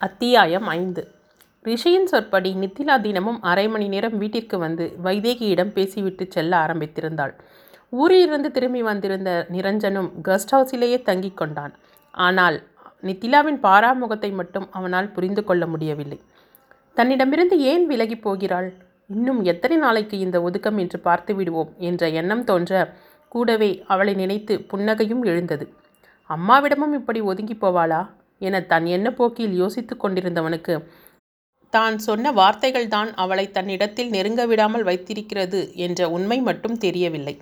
அத்தியாயம் ஐந்து. ரிஷியின் சொற்படி நித்திலா தினமும் அரை மணி நேரம் வீட்டிற்கு வந்து வைதேகியிடம் பேசிவிட்டு செல்ல ஆரம்பித்திருந்தாள். ஊரிலிருந்து திரும்பி வந்திருந்த நிரஞ்சனும் கெஸ்ட் ஹவுஸிலேயே தங்கிக் கொண்டான். ஆனால் நித்திலாவின் பாராமுகத்தை மட்டும் அவனால் புரிந்து கொள்ள முடியவில்லை. தன்னிடமிருந்து ஏன் விலகி போகிறாள்? இன்னும் எத்தனை நாளைக்கு இந்த ஒதுக்கம் என்று பார்த்து விடுவோம் என்ற எண்ணம் தோன்ற கூடவே அவளை நினைத்து புன்னகையும் எழுந்தது. அம்மாவிடமும் இப்படி ஒதுங்கி போவாளா? என தன் எண்ண போக்கில் யோசித்து கொண்டிருந்தவனுக்கு தான் சொன்ன வார்த்தைகள்தான் அவளை தன்னிடத்தில் நெருங்க விடாமல் வைத்திருக்கிறது என்ற உண்மை மட்டும் தெரியவில்லை.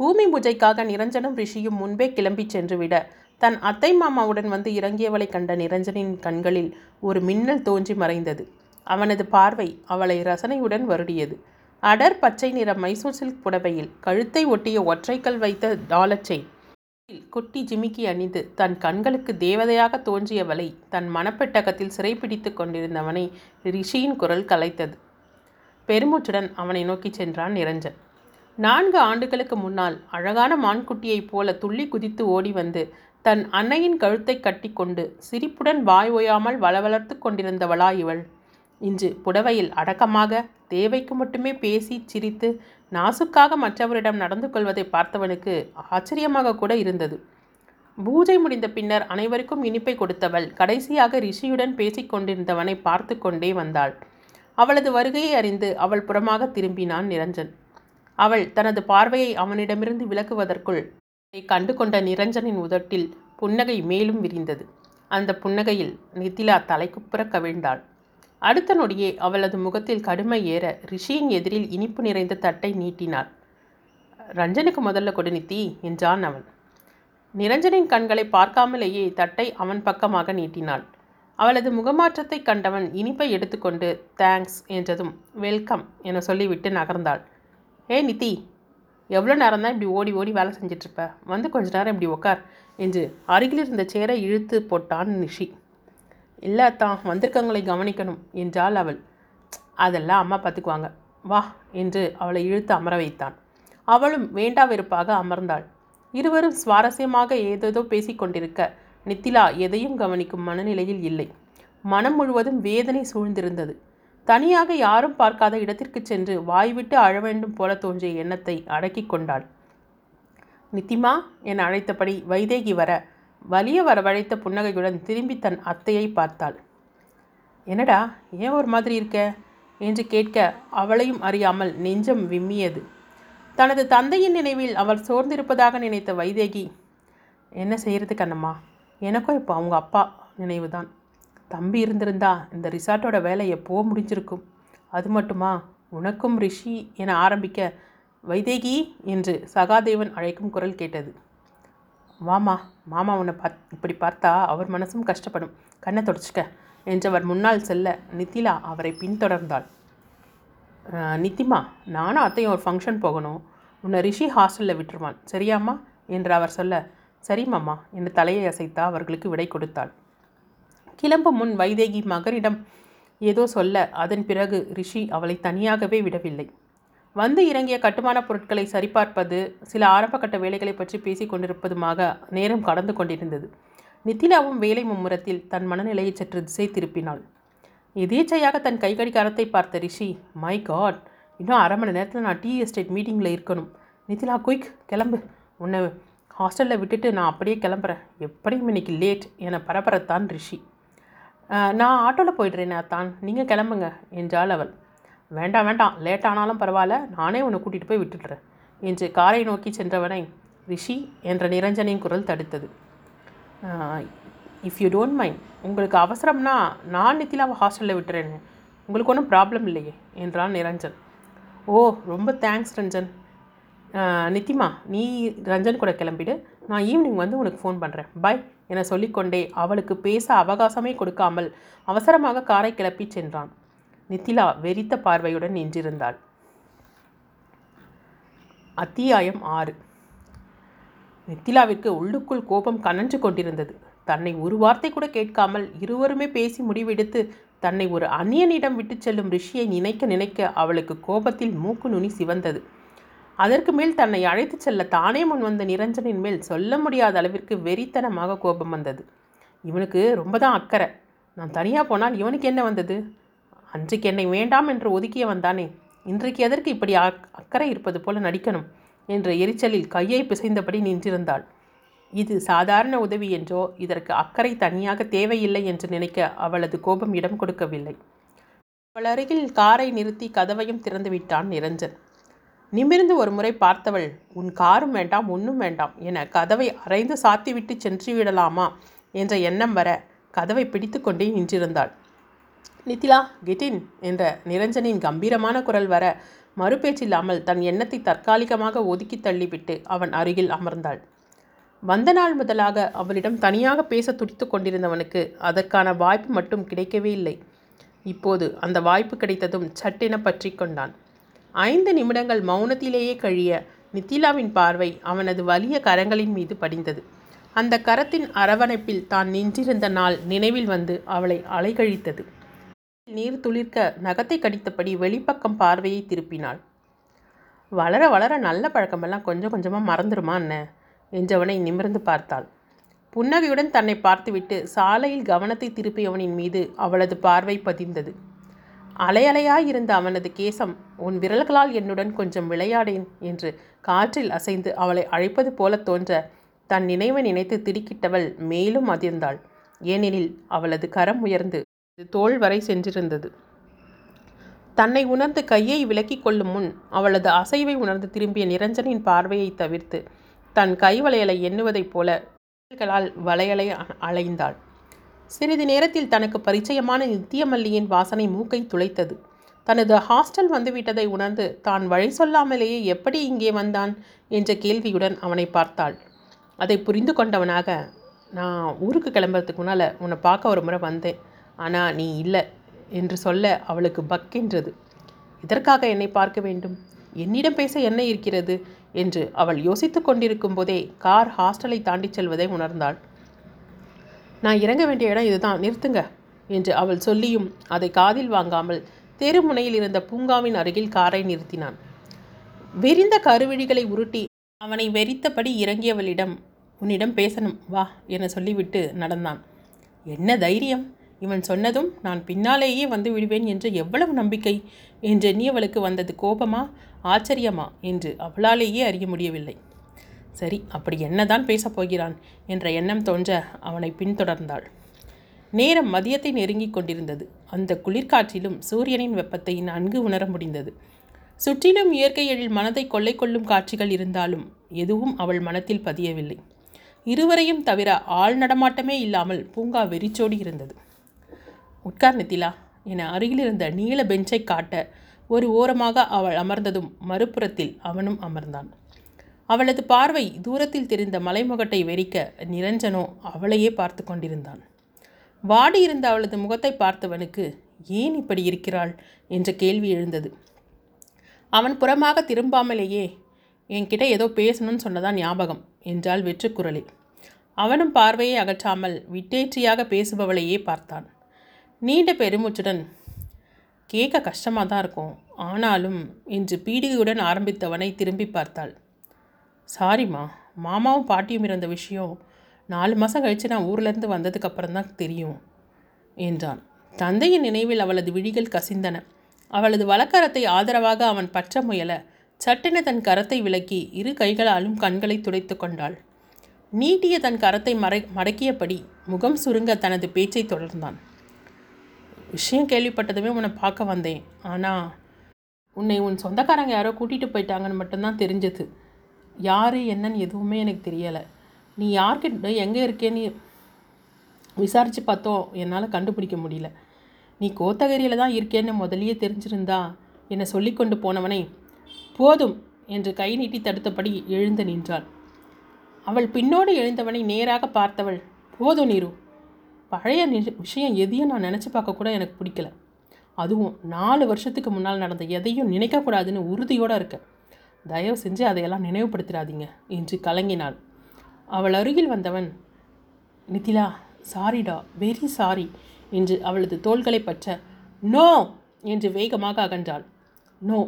பூமி பூஜைக்காக நிரஞ்சனும் ரிஷியும் முன்பே கிளம்பி சென்றுவிட தன் அத்தை மாமாவுடன் வந்து இறங்கியவளை கண்ட நிரஞ்சனின் கண்களில் ஒரு மின்னல் தோன்றி மறைந்தது. அவனது பார்வை அவளை ரசனையுடன் வருடியது. அடர் பச்சை நிற மைசூர் சில்க் புடவையில் கழுத்தை ஒட்டிய ஒற்றைக்கல் வைத்த டாலர் செயின் குட்டி ஜிமிக்கி அணிந்து தன் கண்களுக்கு தேவதையாக தோன்றியவளை தன் மனப்பெட்டகத்தில் சிறைப்பிடித்து கொண்டிருந்தவனை ரிஷியின் குரல் கலைத்தது. பெருமூச்சுடன் அவனை நோக்கி சென்றான் நிரஞ்சன். நான்கு ஆண்டுகளுக்கு முன்னால் அழகான மான்குட்டியைப் போல துள்ளி குதித்து ஓடி வந்து தன் அன்னையின் கழுத்தை கட்டிக்கொண்டு சிரிப்புடன் வாய் ஓயாமல் வளவளர்த்து கொண்டிருந்தவளா இவள். இன்று புடவையில் அடக்கமாக தேவைக்கு மட்டுமே பேசி சிரித்து நாசுக்காக மற்றவரிடம் நடந்து கொள்வதை பார்த்தவனுக்கு ஆச்சரியமாக கூட இருந்தது. பூஜை முடிந்த பின்னர் அனைவருக்கும் இனிப்பை கொடுத்தவள் கடைசியாக ரிஷியுடன் பேசிக்கொண்டிருந்தவனை பார்த்து கொண்டே வந்தாள். அவளது வருகையை அறிந்து அவள் புறமாக திரும்பினான் நிரஞ்சன். அவள் தனது பார்வையை அவனிடமிருந்து விலக்குவதற்குள் அதை கண்டு கொண்ட நிரஞ்சனின் உதட்டில் புன்னகை மேலும் விரிந்தது. அந்த புன்னகையில் நிதிலா தலைக்குப்புற கவிழ்ந்தாள் அடுத்த நொடியே அவளது முகத்தில் கடுமை ஏற ரிஷியின் எதிரில் இனிப்பு நிறைந்த தட்டை நீட்டினாள். ரஞ்சனுக்கு முதல்ல கொடுநித்தி என்றான் அவன். நிரஞ்சனின் கண்களை பார்க்காமலேயே தட்டை அவன் பக்கமாக நீட்டினாள். அவளது முகமாற்றத்தை கண்டவன் இனிப்பை எடுத்துக்கொண்டு தேங்க்ஸ் என்றதும் வெல்கம் என சொல்லிவிட்டு நகர்ந்தாள். ஏ நித்தி எவ்வளோ நேரம் தான் இப்படி ஓடி ஓடி வேலை செஞ்சிட்ருப்ப? வந்து கொஞ்ச நேரம் இப்படி உக்கார் என்று அருகில் இருந்த சேரை இழுத்து போட்டான் நிஷி இல்லை தான் வந்திருக்கவங்களை கவனிக்கணும் என்றாள் அவள். அதெல்லாம் அம்மா பார்த்துக்குவாங்க. வா என்று அவளை இழுத்து அமர வைத்தான். அவளும் வேண்டா வெறுப்பாக அமர்ந்தாள். இருவரும் சுவாரஸ்யமாக ஏதேதோ பேசிக்கொண்டிருக்க நித்திலா எதையும் கவனிக்கும் மனநிலையில் இல்லை. மனம் முழுவதும் வேதனை சூழ்ந்திருந்தது. தனியாக யாரும் பார்க்காத இடத்திற்கு சென்று வாய்விட்டு அழ வேண்டும் போல தோன்றிய எண்ணத்தை அடக்கி கொண்டாள். நித்திமா என அழைத்தபடி வைதேகி வர வலிய வரவழைத்த புன்னகையுடன் திரும்பி தன் அத்தையை பார்த்தாள். என்னடா ஏன் ஒரு மாதிரி இருக்க? என்று கேட்க அவளையும் அறியாமல் நெஞ்சம் விம்மியது. தனது தந்தையின் நினைவில் அவள் சோர்ந்திருப்பதாக நினைத்த வைதேகி என்ன செய்கிறது கண்ணம்மா? எனக்கும் இப்போ அவங்க அப்பா நினைவு தான் தம்பி இருந்திருந்தா இந்த ரிசார்ட்டோட வேலை எப்போவோ முடிஞ்சிருக்கும்? அது மட்டுமா? உனக்கும் ரிஷி என ஆரம்பிக்க வைதேகி என்று சகாதேவன் அழைக்கும் குரல் கேட்டது. வாமா மாமா உன்னை பாத் இப்படி பார்த்தா அவர் மனசும் கஷ்டப்படும். கண்ணை தொடச்சிக்க. என்றவர் முன்னால் செல்ல நித்திலா அவரை பின்தொடர்ந்தாள். நித்திமா நானும் அத்தையும் ஒரு ஃபங்க்ஷன் போகணும். உன்னை ரிஷி ஹாஸ்டலில் விட்டுருவான். சரியாம்மா? என்று அவர் சொல்ல சரி மாமா. என்று தலையை அசைத்தா அவர்களுக்கு விடை கொடுத்தாள். கிளம்பும் முன் வைதேகி மகனிடம் ஏதோ சொல்ல அதன் பிறகு ரிஷி அவளை தனியாகவே விடவில்லை. வந்து இறங்கிய கட்டுமான பொருட்களை சரிபார்ப்பது சில ஆரம்பகட்ட வேலைகளை பற்றி பேசிக் கொண்டிருப்பதுமாக நேரம் கடந்து கொண்டிருந்தது. நித்திலாவும் வேலை மும்முரத்தில் தன் மனநிலையை சற்று திசை திருப்பினாள். எதேச்சையாக தன் கை கடிகாரத்தை பார்த்த ரிஷி மை காட் இன்னும் அரை மணி நேரத்தில் நான் டீ எஸ்டேட் மீட்டிங்கில் இருக்கணும். நித்திலா குயிக் கிளம்பு. உன்னை ஹாஸ்டலில் விட்டுட்டு நான் அப்படியே கிளம்புறேன். எப்படியும் இன்னைக்கு லேட் என பரபரத்தான் ரிஷி. நான் ஆட்டோவில் போயிடுறேன் தான் நீங்கள் கிளம்புங்க என்றாள் அவள். வேண்டாம் வேண்டாம். லேட் ஆனாலும் பரவாயில்ல. நானே உன்னை கூட்டிகிட்டு போய் விட்டுடுறேன். என்று காரை நோக்கி சென்றவனை ரிஷி என்ற நிரஞ்சனின் குரல் தடுத்தது. இஃப் யூ டோன்ட் மைண்ட் உங்களுக்கு அவசரம்னா நான் நித்திலாவை ஹாஸ்டலில் விட்டுறேன். உங்களுக்கு ஒன்றும் ப்ராப்ளம் இல்லையே என்றான் நிரஞ்சன். ஓ ரொம்ப தேங்க்ஸ் ரஞ்சன். நித்திமா நீ ரஞ்சன் கூட கிளம்பிடு. நான் ஈவினிங் வந்து உனக்கு ஃபோன் பண்ணுறேன் பாய் என சொல்லிக்கொண்டே அவளுக்கு பேச அவகாசமே கொடுக்காமல் அவசரமாக காரை கிளப்பி சென்றான். நித்திலா வெறித்த பார்வையுடன் நின்றிருந்தாள். அத்தியாயம் ஆறு. நித்திலாவிற்கு உள்ளுக்குள் கோபம் கனன்று கொண்டிருந்தது. தன்னை ஒரு வார்த்தை கூட கேட்காமல் இருவருமே பேசி முடிவெடுத்து தன்னை ஒரு அந்நியனிடம் விட்டு செல்லும் ரிஷியை நினைக்க நினைக்க அவளுக்கு கோபத்தில் மூக்கு நுனி சிவந்தது. அதற்கு மேல் தன்னை அழைத்துச் செல்ல தானே முன் வந்த நிரஞ்சனின் மேல் சொல்ல முடியாத அளவிற்கு வெறித்தனமாக கோபம் வந்தது. இவனுக்கு ரொம்ப தான் அக்கறை. நான் தனியாக போனால் இவனுக்கு என்ன வந்தது? அன்றைக்கு என்னை வேண்டாம் என்று ஒதுக்கிய வந்தானே இன்றைக்கு எதற்கு இப்படி அக்- அக்கறை இருப்பது போல நடிக்கணும்? என்ற எரிச்சலில் கையை பிசைந்தபடி நின்றிருந்தாள். இது சாதாரண உதவி என்றோ இதற்கு அக்கறை தனியாக தேவையில்லை என்று நினைக்க அவளது கோபம் இடம் கொடுக்கவில்லை. அவள் அருகில் காரை நிறுத்தி கதவையும் திறந்து விட்டான் நிரஞ்சன். நிமிர்ந்து ஒரு முறை பார்த்தவள் உன் காரும் வேண்டாம் ஒன்றும் வேண்டாம் என கதவை அரைந்து சாத்திவிட்டு சென்று விடலாமா? என்ற எண்ணம் வர கதவை பிடித்து கொண்டே நின்றிருந்தாள். நித்திலா கெட்டின் என்ற நிரஞ்சனின் கம்பீரமான குரல் வர மறுபேச்சில்லாமல் தன் எண்ணத்தை தற்காலிகமாக ஒதுக்கி தள்ளிவிட்டு அவன் அருகில் அமர்ந்தாள். வந்த நாள் முதலாக அவளிடம் தனியாக பேச துடித்து கொண்டிருந்தவனுக்கு அதற்கான வாய்ப்பு மட்டும் கிடைக்கவே இல்லை. இப்போது அந்த வாய்ப்பு கிடைத்ததும் சட்டென பற்றி கொண்டான். ஐந்து நிமிடங்கள் மௌனத்திலேயே கழிய நித்திலாவின் பார்வை அவனது வலிய கரங்களின் மீது படிந்தது. அந்த கரத்தின் அரவணைப்பில் தான் நின்றிருந்த நாள் நினைவில் வந்து அவளை அலைகழித்தது. நீர் துளிர்க்க நகத்தை கடித்தபடி வெளிப்பக்கம் பார்வையை திருப்பினாள். வளர வளர நல்ல பழக்கமெல்லாம் கொஞ்சம் கொஞ்சமாக மறந்துடுமா என்ன என்றவனை நிமிர்ந்து பார்த்தாள். புன்னகையுடன் தன்னை பார்த்துவிட்டு சாலையில் கவனத்தை திருப்பியவனின் மீது அவளது பார்வை பதிந்தது. அலையலையாயிருந்த அவனது கேசம் உன் விரல்களால் என்னுடன் கொஞ்சம் விளையாடேன் என்று காற்றில் அசைந்து அவளை அழைப்பது போல தோன்ற தன் நினைவை நினைத்து திடுக்கிட்டவள் மேலும் அதிர்ந்தாள். ஏனெனில் அவளது கரம் உயர்ந்து தோள் வரை சென்றிருந்தது. தன்னை உணர்ந்து கையை விலக்கிக் கொள்ளும் முன் அவளது அசைவை உணர்ந்து திரும்பிய நிரஞ்சனின் பார்வையை தவிர்த்து தன் கை வளையலை எண்ணுவதைப் போல விரல்களால் வளையலை அ- அலைந்தாள். சிறிது நேரத்தில் தனக்கு பரிச்சயமான நித்தியமல்லியின் வாசனை மூக்கை துளைத்தது. தனது ஹாஸ்டல் வந்துவிட்டதை உணர்ந்து தான் வழி சொல்லாமலேயே எப்படி இங்கே வந்தான் என்ற கேள்வியுடன் அவனை பார்த்தாள். அதை புரிந்து கொண்டவனாக நான் ஊருக்கு கிளம்புறதுக்கு முன்னால் உன்னை பார்க்க ஒரு முறை வந்தேன். ஆனால் நீ இல்லை என்று சொல்ல அவளுக்கு பக்கென்றது. இதற்காக என்னை பார்க்க வேண்டும்? என்னிடம் பேச என்ன இருக்கிறது? என்று அவள் யோசித்து கொண்டிருக்கும் போதே கார் ஹாஸ்டலை தாண்டிச் செல்வதை உணர்ந்தாள். நான் இறங்க வேண்டிய இடம் இதுதான் நிறுத்துங்க என்று அவள் சொல்லியும் அதை காதில் வாங்காமல் தெருமுனையில் இருந்த பூங்காவின் அருகில் காரை நிறுத்தினான். விரிந்த கருவிழிகளை உருட்டி அவனை வெறித்தபடி இறங்கியவளிடம் உன்னிடம் பேசணும் வா என சொல்லிவிட்டு நடந்தான். என்ன தைரியம்? இவன் சொன்னதும் நான் பின்னாலேயே வந்து விடுவேன் என்று எவ்வளவு நம்பிக்கை என்று எண்ணியவளுக்கு வந்தது கோபமா ஆச்சரியமா என்று அவளாலேயே அறிய முடியவில்லை. சரி அப்படி என்னதான் பேசப் போகிறான் என்ற எண்ணம் தோன்ற அவனை பின்தொடர்ந்தாள். நேரம் மதியத்தை நெருங்கிக் கொண்டிருந்தது. அந்த குளிர்காற்றிலும் சூரியனின் வெப்பத்தை நன்கு உணர முடிந்தது. சுற்றிலும் இயற்கை எழில் மனதை கொள்ளை கொள்ளும் காட்சிகள் இருந்தாலும் எதுவும் அவள் மனத்தில் பதியவில்லை. இருவரையும் தவிர ஆள் நடமாட்டமே இல்லாமல் பூங்கா வெறிச்சோடி இருந்தது. உட்கார் நித்திலா என அருகிலிருந்த நீல பெஞ்சை காட்ட ஒரு ஓரமாக அவள் அமர்ந்ததும் மறுபுறத்தில் அவனும் அமர்ந்தான். அவளது பார்வை தூரத்தில் தெரிந்த மலைமுகட்டை வெறிக்க நிரஞ்சனோ அவளையே பார்த்து கொண்டிருந்தான். வாடியிருந்த அவளது முகத்தை பார்த்தவனுக்கு ஏன் இப்படி இருக்கிறாள்? என்ற கேள்வி எழுந்தது. அவன் புறமாக திரும்பாமலேயே என்கிட்ட ஏதோ பேசணும்னு சொன்னதான் ஞாபகம்? என்றாள் வெற்றுக்குரலில் அவனும் பார்வையை அகற்றாமல் விட்டேற்றியாக பேசுபவளையே பார்த்தான். நீண்ட பெருமூச்சுடன் கேட்க கஷ்டமாக தான் இருக்கும். ஆனாலும் என்று பீடிகையுடன் ஆரம்பித்தவனை திரும்பி பார்த்தாள். சாரிம்மா மாமாவும் பாட்டியும் இருந்த விஷயம் நாலு மாதம் கழித்து நான் ஊர்லேருந்து வந்ததுக்கப்புறம் தான் தெரியும் என்றான். தந்தையின் நினைவில் அவளது விழிகள் கசிந்தன. அவளது வழக்கரத்தை ஆதரவாக அவன் பற்ற முயல சட்டென தன் கரத்தை விலக்கி இரு கைகளாலும் கண்களை துடைத்து கொண்டாள். நீட்டிய தன் கரத்தை மறை மடக்கியபடி முகம் சுருங்க தனது பேச்சை தொடர்ந்தான். விஷயம் கேள்விப்பட்டதுமே உன்னை பார்க்க வந்தேன். ஆனால் உன்னை உன் சொந்தக்காரங்க யாரோ கூட்டிகிட்டு போயிட்டாங்கன்னு மட்டும்தான் தெரிஞ்சது. யார் என்னன்னு எதுவுமே எனக்கு தெரியலை. நீ யார்கிட்ட எங்கே இருக்கேன்னு விசாரித்து பார்த்தோம். என்னால் கண்டுபிடிக்க முடியல. நீ கோத்தகிரியில் தான் இருக்கேன்னு முதலியே தெரிஞ்சிருந்தா என்னை சொல்லி கொண்டு போனவனை போதும் என்று கை நீட்டி தடுத்தபடி எழுந்து நின்றாள். அவள் பின்னோடு எழுந்தவனை நேராக பார்த்தவள் போதும் நீரு பழைய விஷயம் எதையும் நான் நினச்சி பார்க்க கூட எனக்கு பிடிக்கல. அதுவும் நாலு வருஷத்துக்கு முன்னால் நடந்த எதையும் நினைக்கக்கூடாதுன்னு உறுதியோடு இருக்கேன். தயவு செஞ்சு அதையெல்லாம் நினைவுபடுத்திடாதீங்க என்று கலங்கினாள். அவள் அருகில் வந்தவன் நித்திலா சாரிடா வெரி சாரி என்று அவளது தோள்களை பற்ற நோ என்று வேகமாக அகன்றாள். நோ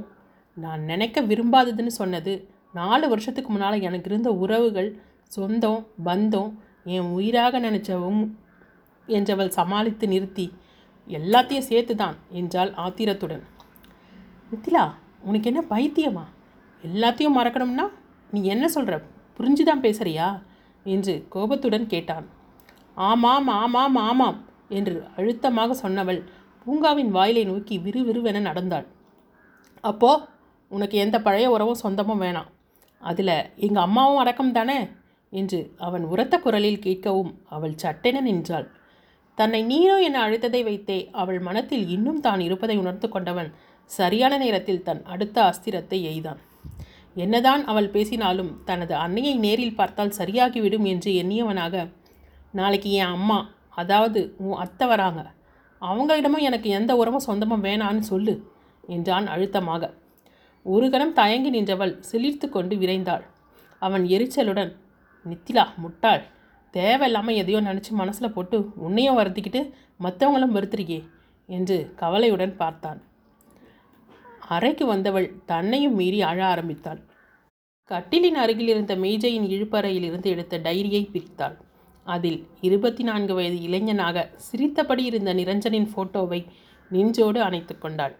நான் நினைக்க விரும்பாததுன்னு சொன்னது நாலு வருஷத்துக்கு முன்னால் எனக்கு இருந்த உறவுகள் சொந்தம் பந்தம் என் உயிராக நினச்சவும் என்றவள் சமாளித்து நிறுத்தி எல்லாத்தையும் சேர்த்து தான் என்றாள் ஆத்திரத்துடன். மித்திலா உனக்கு என்ன பைத்தியமா? எல்லாத்தையும் மறக்கணும்னா நீ என்ன சொல்கிற புரிஞ்சுதான் பேசுறியா? என்று கோபத்துடன் கேட்டான். ஆமாம் ஆமாம் ஆமாம் என்று அழுத்தமாக சொன்னவள் பூங்காவின் வாயிலை நோக்கி விறுவிறுவென நடந்தாள். அப்போ உனக்கு எந்த பழைய உறவும் சொந்தமும் வேணாம். அதில் எங்கள் அம்மாவும் அடக்கம் தானே என்று அவன் உரத்த குரலில் கேட்கவும் அவள் சட்டென நின்றாள். தன்னை நீரோ என அழைத்ததை வைத்தே அவள் மனத்தில் இன்னும் தான் இருப்பதை உணர்ந்து கொண்டவன் சரியான நேரத்தில் தன் அடுத்த அஸ்திரத்தை எய்தான். என்னதான் அவள் பேசினாலும் தனது அன்னையை நேரில் பார்த்தால் சரியாகிவிடும் என்று எண்ணியவனாக நாளைக்கு என் அம்மா அதாவது உன் அத்தை வராங்க. அவங்களிடமும் எனக்கு எந்த உரமும் சொந்தமும் வேணான்னு சொல்லு என்றான் அழுத்தமாக. ஒரு கணம் தயங்கி நின்றவள் சிலிர்த்து கொண்டு விரைந்தாள். அவன் எரிச்சலுடன் நித்திலா முட்டாள். தேவையில்லாமல் எதையோ நினச்சி மனசில் போட்டு உன்னையும் வருத்திக்கிட்டு மற்றவங்களும் வருத்திருக்கே என்று கவலையுடன் பார்த்தான். அறைக்கு வந்தவள் தன்னையும் மீறி அழ ஆரம்பித்தாள். கட்டிலின் அருகில் இருந்த மேஜையின் இழுப்பறையில் இருந்து எடுத்த டைரியை பிரித்தாள். அதில் இருபத்தி நான்கு வயது இளைஞனாக சிரித்தபடி இருந்த நிரஞ்சனின் ஃபோட்டோவை நெஞ்சோடு அணைத்து கொண்டாள்.